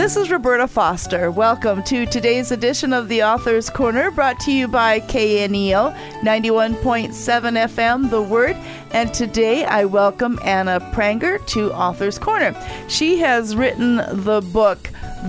This is Roberta Foster. Welcome to today's edition of the Author's Corner, brought to you by KNEO 91.7 FM, The Word. And today I welcome Anna Pranger to Author's Corner. She has written the book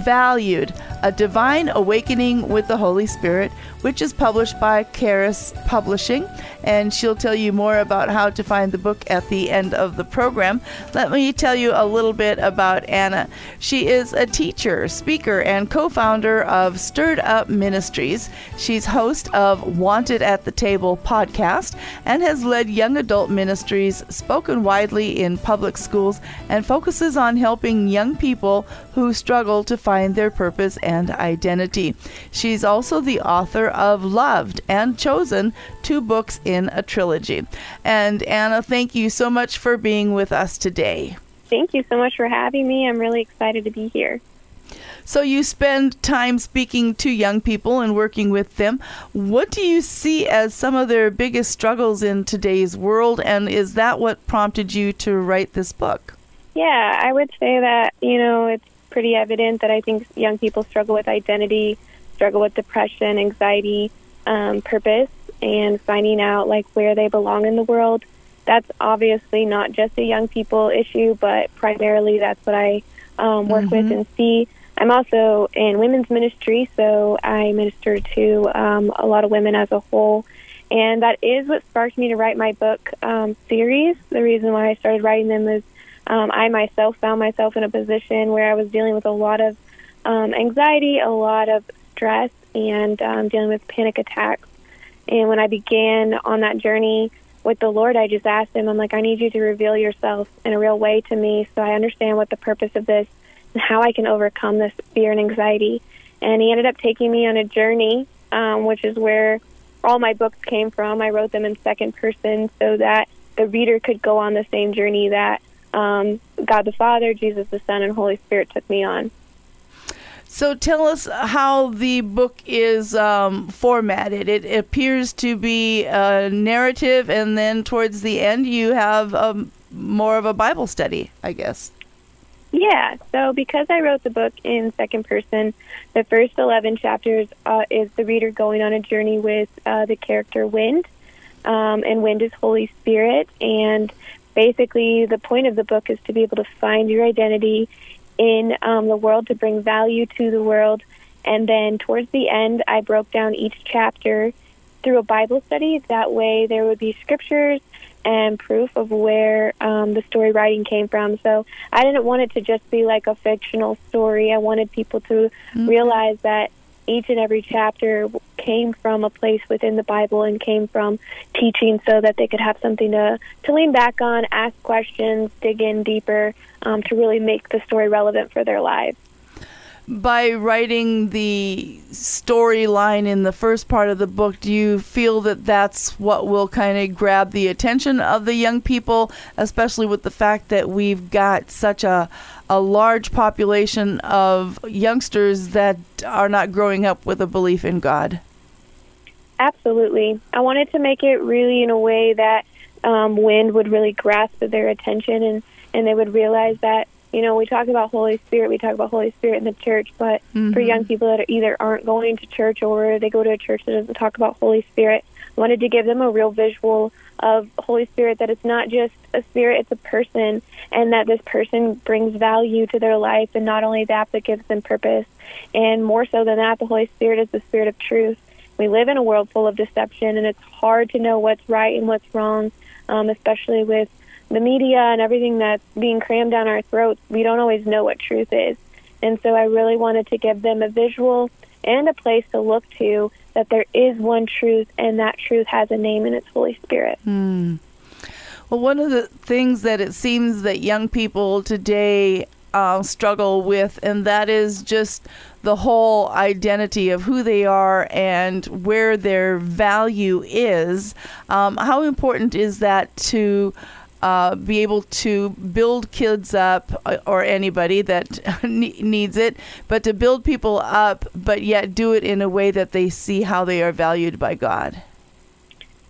Valued A Divine Awakening with the Holy Spirit, which is published by Charis Publishing. And she'll tell you more about how to find the book at the end of the program. Let me tell you a little bit about Anna. She is a teacher, speaker, and co founder of Stirred Up Ministries. She's host of Wanted at the Table podcast and has led young adult ministries, spoken widely in public schools, and focuses on helping young people who struggle to find their purpose and identity. She's also the author of Loved and Chosen, two books in a trilogy. And Anna, thank you so much for being with us today. Thank you so much for having me. I'm really excited to be here. So, you spend time speaking to young people and working with them. What do you see as some of their biggest struggles in today's world? And is that what prompted you to write this book? Yeah, I would say that, you know, it's pretty evident that I think young people struggle with identity, struggle with depression, anxiety, um, purpose, and finding out like where they belong in the world. That's obviously not just a young people issue, but primarily that's what I um, work mm-hmm. with and see. I'm also in women's ministry, so I minister to um, a lot of women as a whole. And that is what sparked me to write my book um, series. The reason why I started writing them is um, I myself found myself in a position where I was dealing with a lot of um, anxiety, a lot of stress, and um, dealing with panic attacks. And when I began on that journey with the Lord, I just asked Him, I'm like, I need you to reveal yourself in a real way to me so I understand what the purpose of this and how I can overcome this fear and anxiety. And He ended up taking me on a journey, um, which is where all my books came from. I wrote them in second person so that the reader could go on the same journey that um, God the Father, Jesus the Son, and Holy Spirit took me on. So tell us how the book is um, formatted. It appears to be a narrative, and then towards the end, you have um, more of a Bible study, I guess. Yeah, so because I wrote the book in second person, the first 11 chapters uh, is the reader going on a journey with uh, the character Wind. Um, and Wind is Holy Spirit. And basically the point of the book is to be able to find your identity in um, the world to bring value to the world. And then towards the end i broke down each chapter through a bible study. That way there would be scriptures and proof of where um, the story writing came from. So i didn't want it to just be like a fictional story. I wanted people to mm-hmm. realize that each and every chapter came from a place within the Bible and came from teaching so that they could have something to, to lean back on, ask questions, dig in deeper um, to really make the story relevant for their lives. By writing the storyline in the first part of the book, do you feel that that's what will kind of grab the attention of the young people, especially with the fact that we've got such a a large population of youngsters that are not growing up with a belief in God. Absolutely. I wanted to make it really in a way that um, Wind would really grasp their attention and, and they would realize that, you know, we talk about Holy Spirit, we talk about Holy Spirit in the church, but mm-hmm. for young people that either aren't going to church or they go to a church that doesn't talk about Holy Spirit, I wanted to give them a real visual of Holy Spirit that it's not just a spirit, it's a person, and that this person brings value to their life, and not only that, but gives them purpose. And more so than that, the Holy Spirit is the spirit of truth. We live in a world full of deception, and it's hard to know what's right and what's wrong, um, especially with the media and everything that's being crammed down our throats. We don't always know what truth is. And so I really wanted to give them a visual and a place to look to that there is one truth, and that truth has a name, and it's Holy Spirit. Mm. Well, one of the things that it seems that young people today uh, struggle with, and that is just the whole identity of who they are and where their value is. Um, how important is that to uh, be able to build kids up uh, or anybody that needs it, but to build people up, but yet do it in a way that they see how they are valued by God?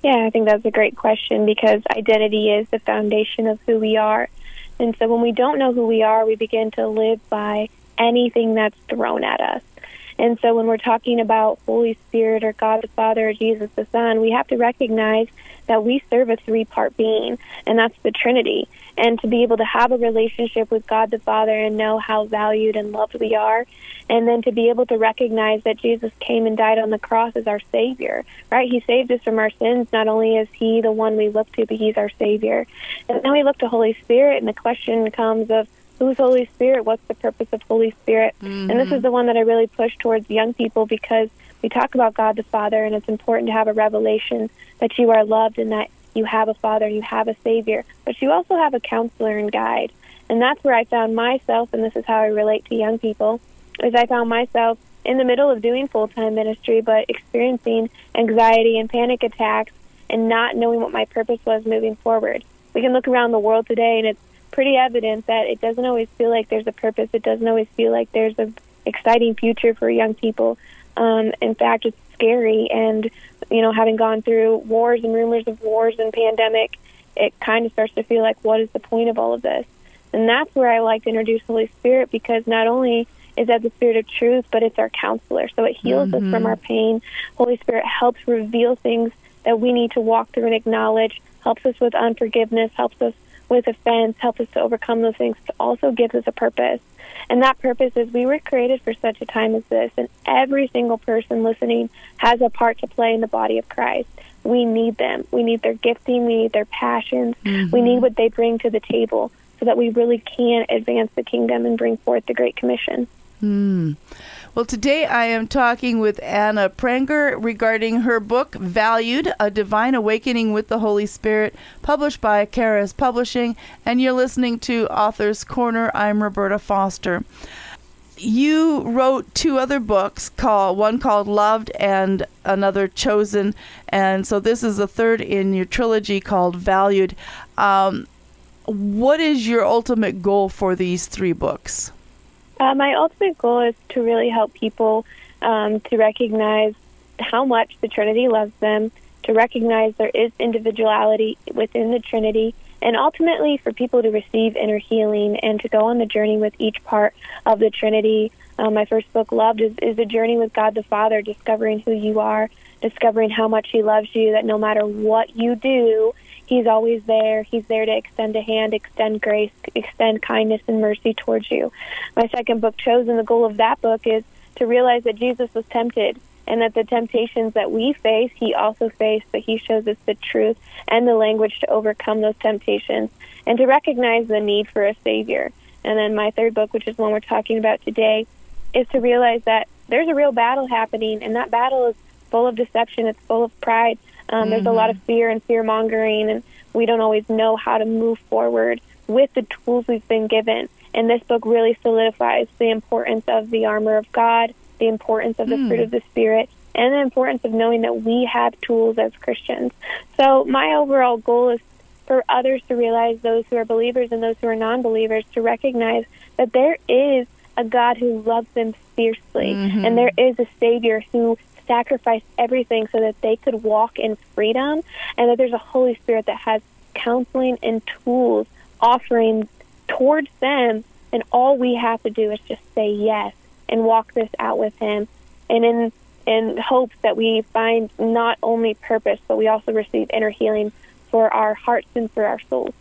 Yeah, I think that's a great question because identity is the foundation of who we are. And so when we don't know who we are, we begin to live by anything that's thrown at us. And so when we're talking about Holy Spirit or God the Father or Jesus the Son, we have to recognize that we serve a three part being, and that's the Trinity. And to be able to have a relationship with God the Father and know how valued and loved we are, and then to be able to recognize that Jesus came and died on the cross as our Savior, right? He saved us from our sins. Not only is He the one we look to, but He's our Savior. And then we look to Holy Spirit, and the question comes of, who's Holy Spirit? What's the purpose of Holy Spirit? Mm-hmm. And this is the one that I really push towards young people because we talk about God the Father, and it's important to have a revelation that you are loved and that you have a Father, and you have a Savior, but you also have a counselor and guide. And that's where I found myself, and this is how I relate to young people, is I found myself in the middle of doing full time ministry, but experiencing anxiety and panic attacks and not knowing what my purpose was moving forward. We can look around the world today, and it's pretty evident that it doesn't always feel like there's a purpose. It doesn't always feel like there's an exciting future for young people. Um, in fact, it's scary. And, you know, having gone through wars and rumors of wars and pandemic, it kind of starts to feel like, what is the point of all of this? And that's where I like to introduce Holy Spirit because not only is that the Spirit of truth, but it's our counselor. So it heals mm-hmm. us from mm-hmm. our pain. Holy Spirit helps reveal things that we need to walk through and acknowledge, helps us with unforgiveness, helps us with offense, help us to overcome those things, but also gives us a purpose. And that purpose is we were created for such a time as this, and every single person listening has a part to play in the body of Christ. We need them. We need their gifting. We need their passions. Mm-hmm. We need what they bring to the table so that we really can advance the kingdom and bring forth the Great Commission. Mm. Well, today I am talking with Anna Pranger regarding her book, Valued A Divine Awakening with the Holy Spirit, published by Charis Publishing. And you're listening to Author's Corner. I'm Roberta Foster. You wrote two other books, one called Loved and another Chosen, and so this is the third in your trilogy called Valued. Um, what is your ultimate goal for these three books? Uh, my ultimate goal is to really help people um, to recognize how much the Trinity loves them, to recognize there is individuality within the Trinity, and ultimately for people to receive inner healing and to go on the journey with each part of the Trinity. Um, my first book, Loved, is, is a journey with God the Father, discovering who you are, discovering how much He loves you, that no matter what you do, He's always there. He's there to extend a hand, extend grace, extend kindness and mercy towards you. My second book, Chosen, the goal of that book is to realize that Jesus was tempted and that the temptations that we face, he also faced, but he shows us the truth and the language to overcome those temptations and to recognize the need for a Savior. And then my third book, which is one we're talking about today, is to realize that there's a real battle happening, and that battle is full of deception, it's full of pride, um, mm-hmm. There's a lot of mm-hmm. fear and fear mongering, and we don't always know how to move forward with the tools we've been given. And this book really solidifies the importance of the armor of God, the importance of the mm. fruit of the Spirit, and the importance of knowing that we have tools as Christians. So, my overall goal is for others to realize, those who are believers and those who are non believers, to recognize that there is a God who loves them fiercely, mm-hmm. and there is a Savior who sacrificed everything so that they could walk in freedom, and that there's a Holy Spirit that has counseling and tools offering towards them, and all we have to do is just say yes and walk this out with Him, and in in hopes that we find not only purpose, but we also receive inner healing for our hearts and for our souls.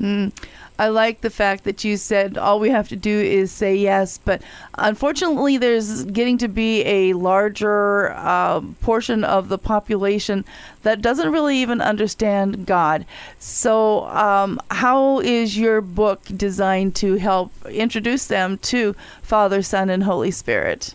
Mm. I like the fact that you said all we have to do is say yes, but unfortunately, there's getting to be a larger uh, portion of the population that doesn't really even understand God. So, um, how is your book designed to help introduce them to Father, Son, and Holy Spirit?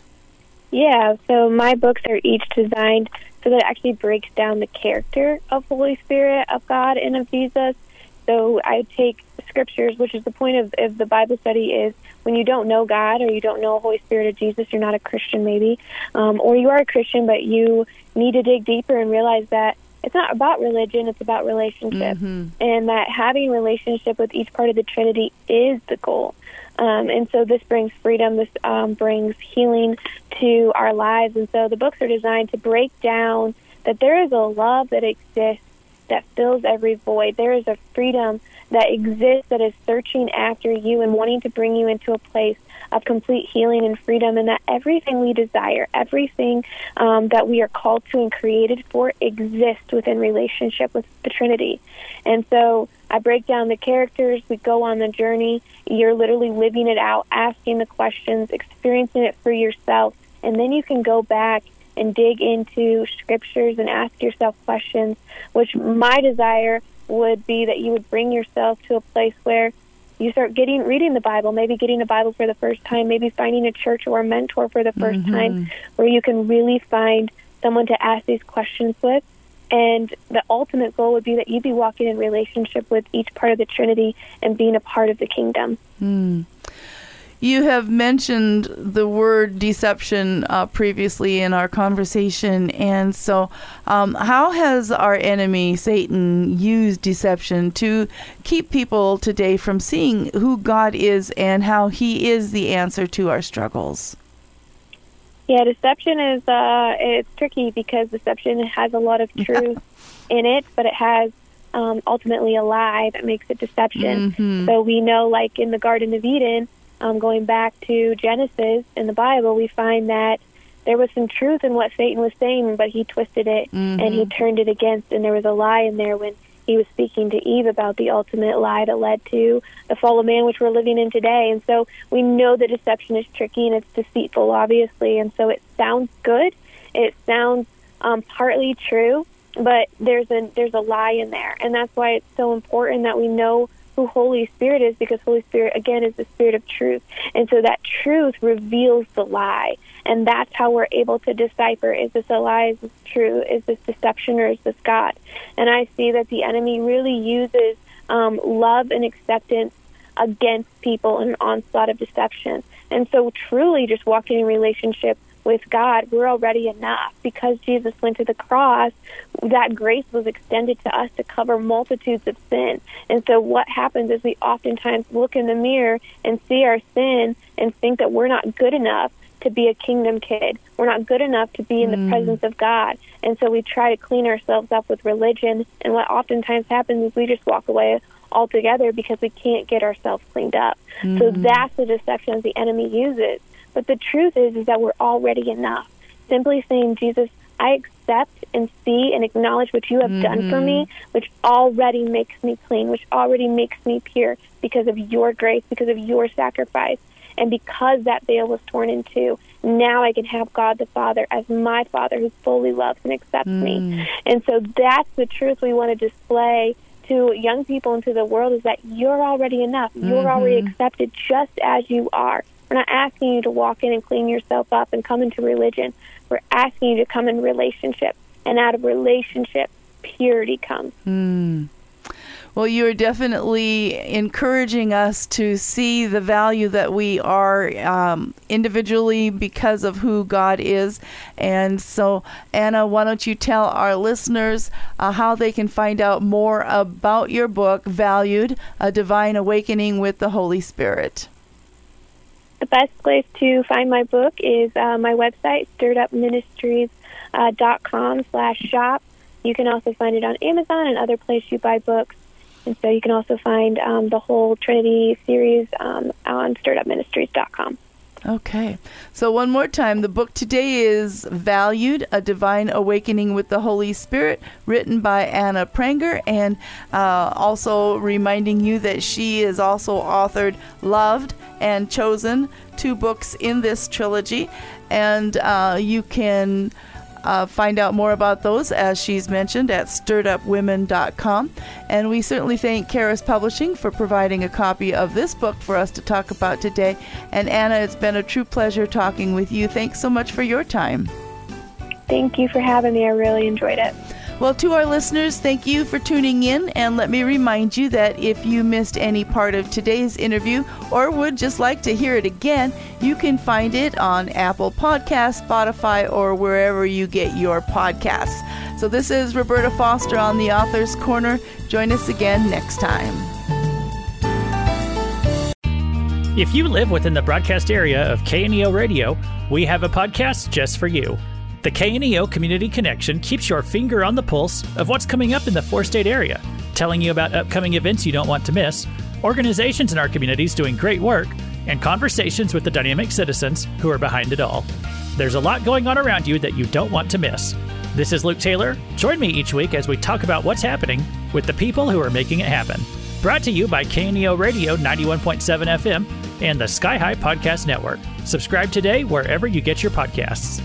Yeah, so my books are each designed so that it actually breaks down the character of Holy Spirit, of God, and of Jesus so I take scriptures, which is the point of, of the Bible study, is when you don't know God or you don't know the Holy Spirit of Jesus, you're not a Christian, maybe, um, or you are a Christian, but you need to dig deeper and realize that it's not about religion; it's about relationship, mm-hmm. and that having relationship with each part of the Trinity is the goal. Um, and so this brings freedom. This um, brings healing to our lives. And so the books are designed to break down that there is a love that exists that fills every void. There is a freedom that exists that is searching after you and wanting to bring you into a place of complete healing and freedom, and that everything we desire, everything um, that we are called to and created for, exists within relationship with the Trinity. And so I break down the characters, we go on the journey. You're literally living it out, asking the questions, experiencing it for yourself, and then you can go back and dig into scriptures and ask yourself questions, which my desire would be that you would bring yourself to a place where you start getting reading the Bible, maybe getting a Bible for the first time, maybe finding a church or a mentor for the 1st Mm-hmm. time where you can really find someone to ask these questions with. And the ultimate goal would be that you'd be walking in relationship with each part of the Trinity and being a part of the kingdom. You have mentioned the word deception uh, previously in our conversation, and so um, how has our enemy, Satan, used deception to keep people today from seeing who God is and how He is the answer to our struggles? Yeah, deception is uh, it's tricky because deception has a lot of truth in it, but it has um, ultimately a lie that makes it deception. Mhm. So we know, like in the Garden of Eden, um, going back to Genesis in the Bible, we find that there was some truth in what Satan was saying, but he twisted it and he turned it against, and there was a lie in there when he was speaking to Eve about the ultimate lie that led to the fall of man, which we're living in today. And so we know that deception is tricky and it's deceitful, obviously. And so it sounds good. It sounds um, partly true, but there's a there's a lie in there, and that's why it's so important that we know who Holy Spirit is, because Holy Spirit again is the Spirit of truth, and so that truth reveals the lie, and that's how we're able to decipher: is this a lie? Is this true? Is this deception, or is this God? And I see that the enemy really uses um, love and acceptance against people in an onslaught of deception. And so, truly, just walking in relationship with God, we're already enough. Because Jesus went to the cross, that grace was extended to us to cover multitudes of sin. And so, what happens is we oftentimes look in the mirror and see our sin and think that we're not good enough to be a kingdom kid. We're not good enough to be in the mm. presence of God. And so we try to clean ourselves up with religion. And what oftentimes happens is we just walk away altogether because we can't get ourselves cleaned up. So mm. that's the deception the enemy uses. But the truth is, is that we're already enough. Simply saying, Jesus, I accept and see and acknowledge what you have done for me, mm-hmm. which already makes me clean, which already makes me pure because of your grace, because of your sacrifice. And because that veil was torn in two, now I can have God the Father as my Father who fully loves and accepts me. Mm. And so that's the truth we want to display to young people and to the world is that you're already enough. You're already mm-hmm. accepted just as you are. We're not asking you to walk in and clean yourself up and come into religion. We're asking you to come in relationship. And out of relationship, purity comes. Well, you are definitely encouraging us to see the value that we are um, individually because of who God is. And so, Anna, why don't you tell our listeners uh, how they can find out more about your book, Valued A Divine Awakening with the Holy Spirit? The best place to find my book is uh, my website, stirredupministries.com slash shop. You can also find it on Amazon and other places you buy books. And so you can also find um, the whole Trinity series um, on stirredupministries.com. Okay. So, one more time, the book today is Valued A Divine Awakening with the Holy Spirit, written by Anna Pranger, and uh, also reminding you that she is also authored Loved and Chosen, two books in this trilogy. And uh, you can uh, find out more about those, as she's mentioned, at stirredupwomen.com. And we certainly thank Charis Publishing for providing a copy of this book for us to talk about today. And Anna, it's been a true pleasure talking with you. Thanks so much for your time. Thank you for having me. I really enjoyed it. Well, to our listeners, thank you for tuning in. And let me remind you that if you missed any part of today's interview or would just like to hear it again, you can find it on Apple Podcasts, Spotify, or wherever you get your podcasts. So, this is Roberta Foster on the Author's Corner. Join us again next time. If you live within the broadcast area of KNEO Radio, we have a podcast just for you. The KNEO Community Connection keeps your finger on the pulse of what's coming up in the four state area. telling you about upcoming events you don't want to miss, organizations in our communities doing great work, and conversations with the dynamic citizens who are behind it all. There's a lot going on around you that you don't want to miss. This is Luke Taylor. Join me each week as we talk about what's happening with the people who are making it happen. Brought to you by KNEO Radio 91.7 FM and the Sky High Podcast Network. Subscribe today wherever you get your podcasts.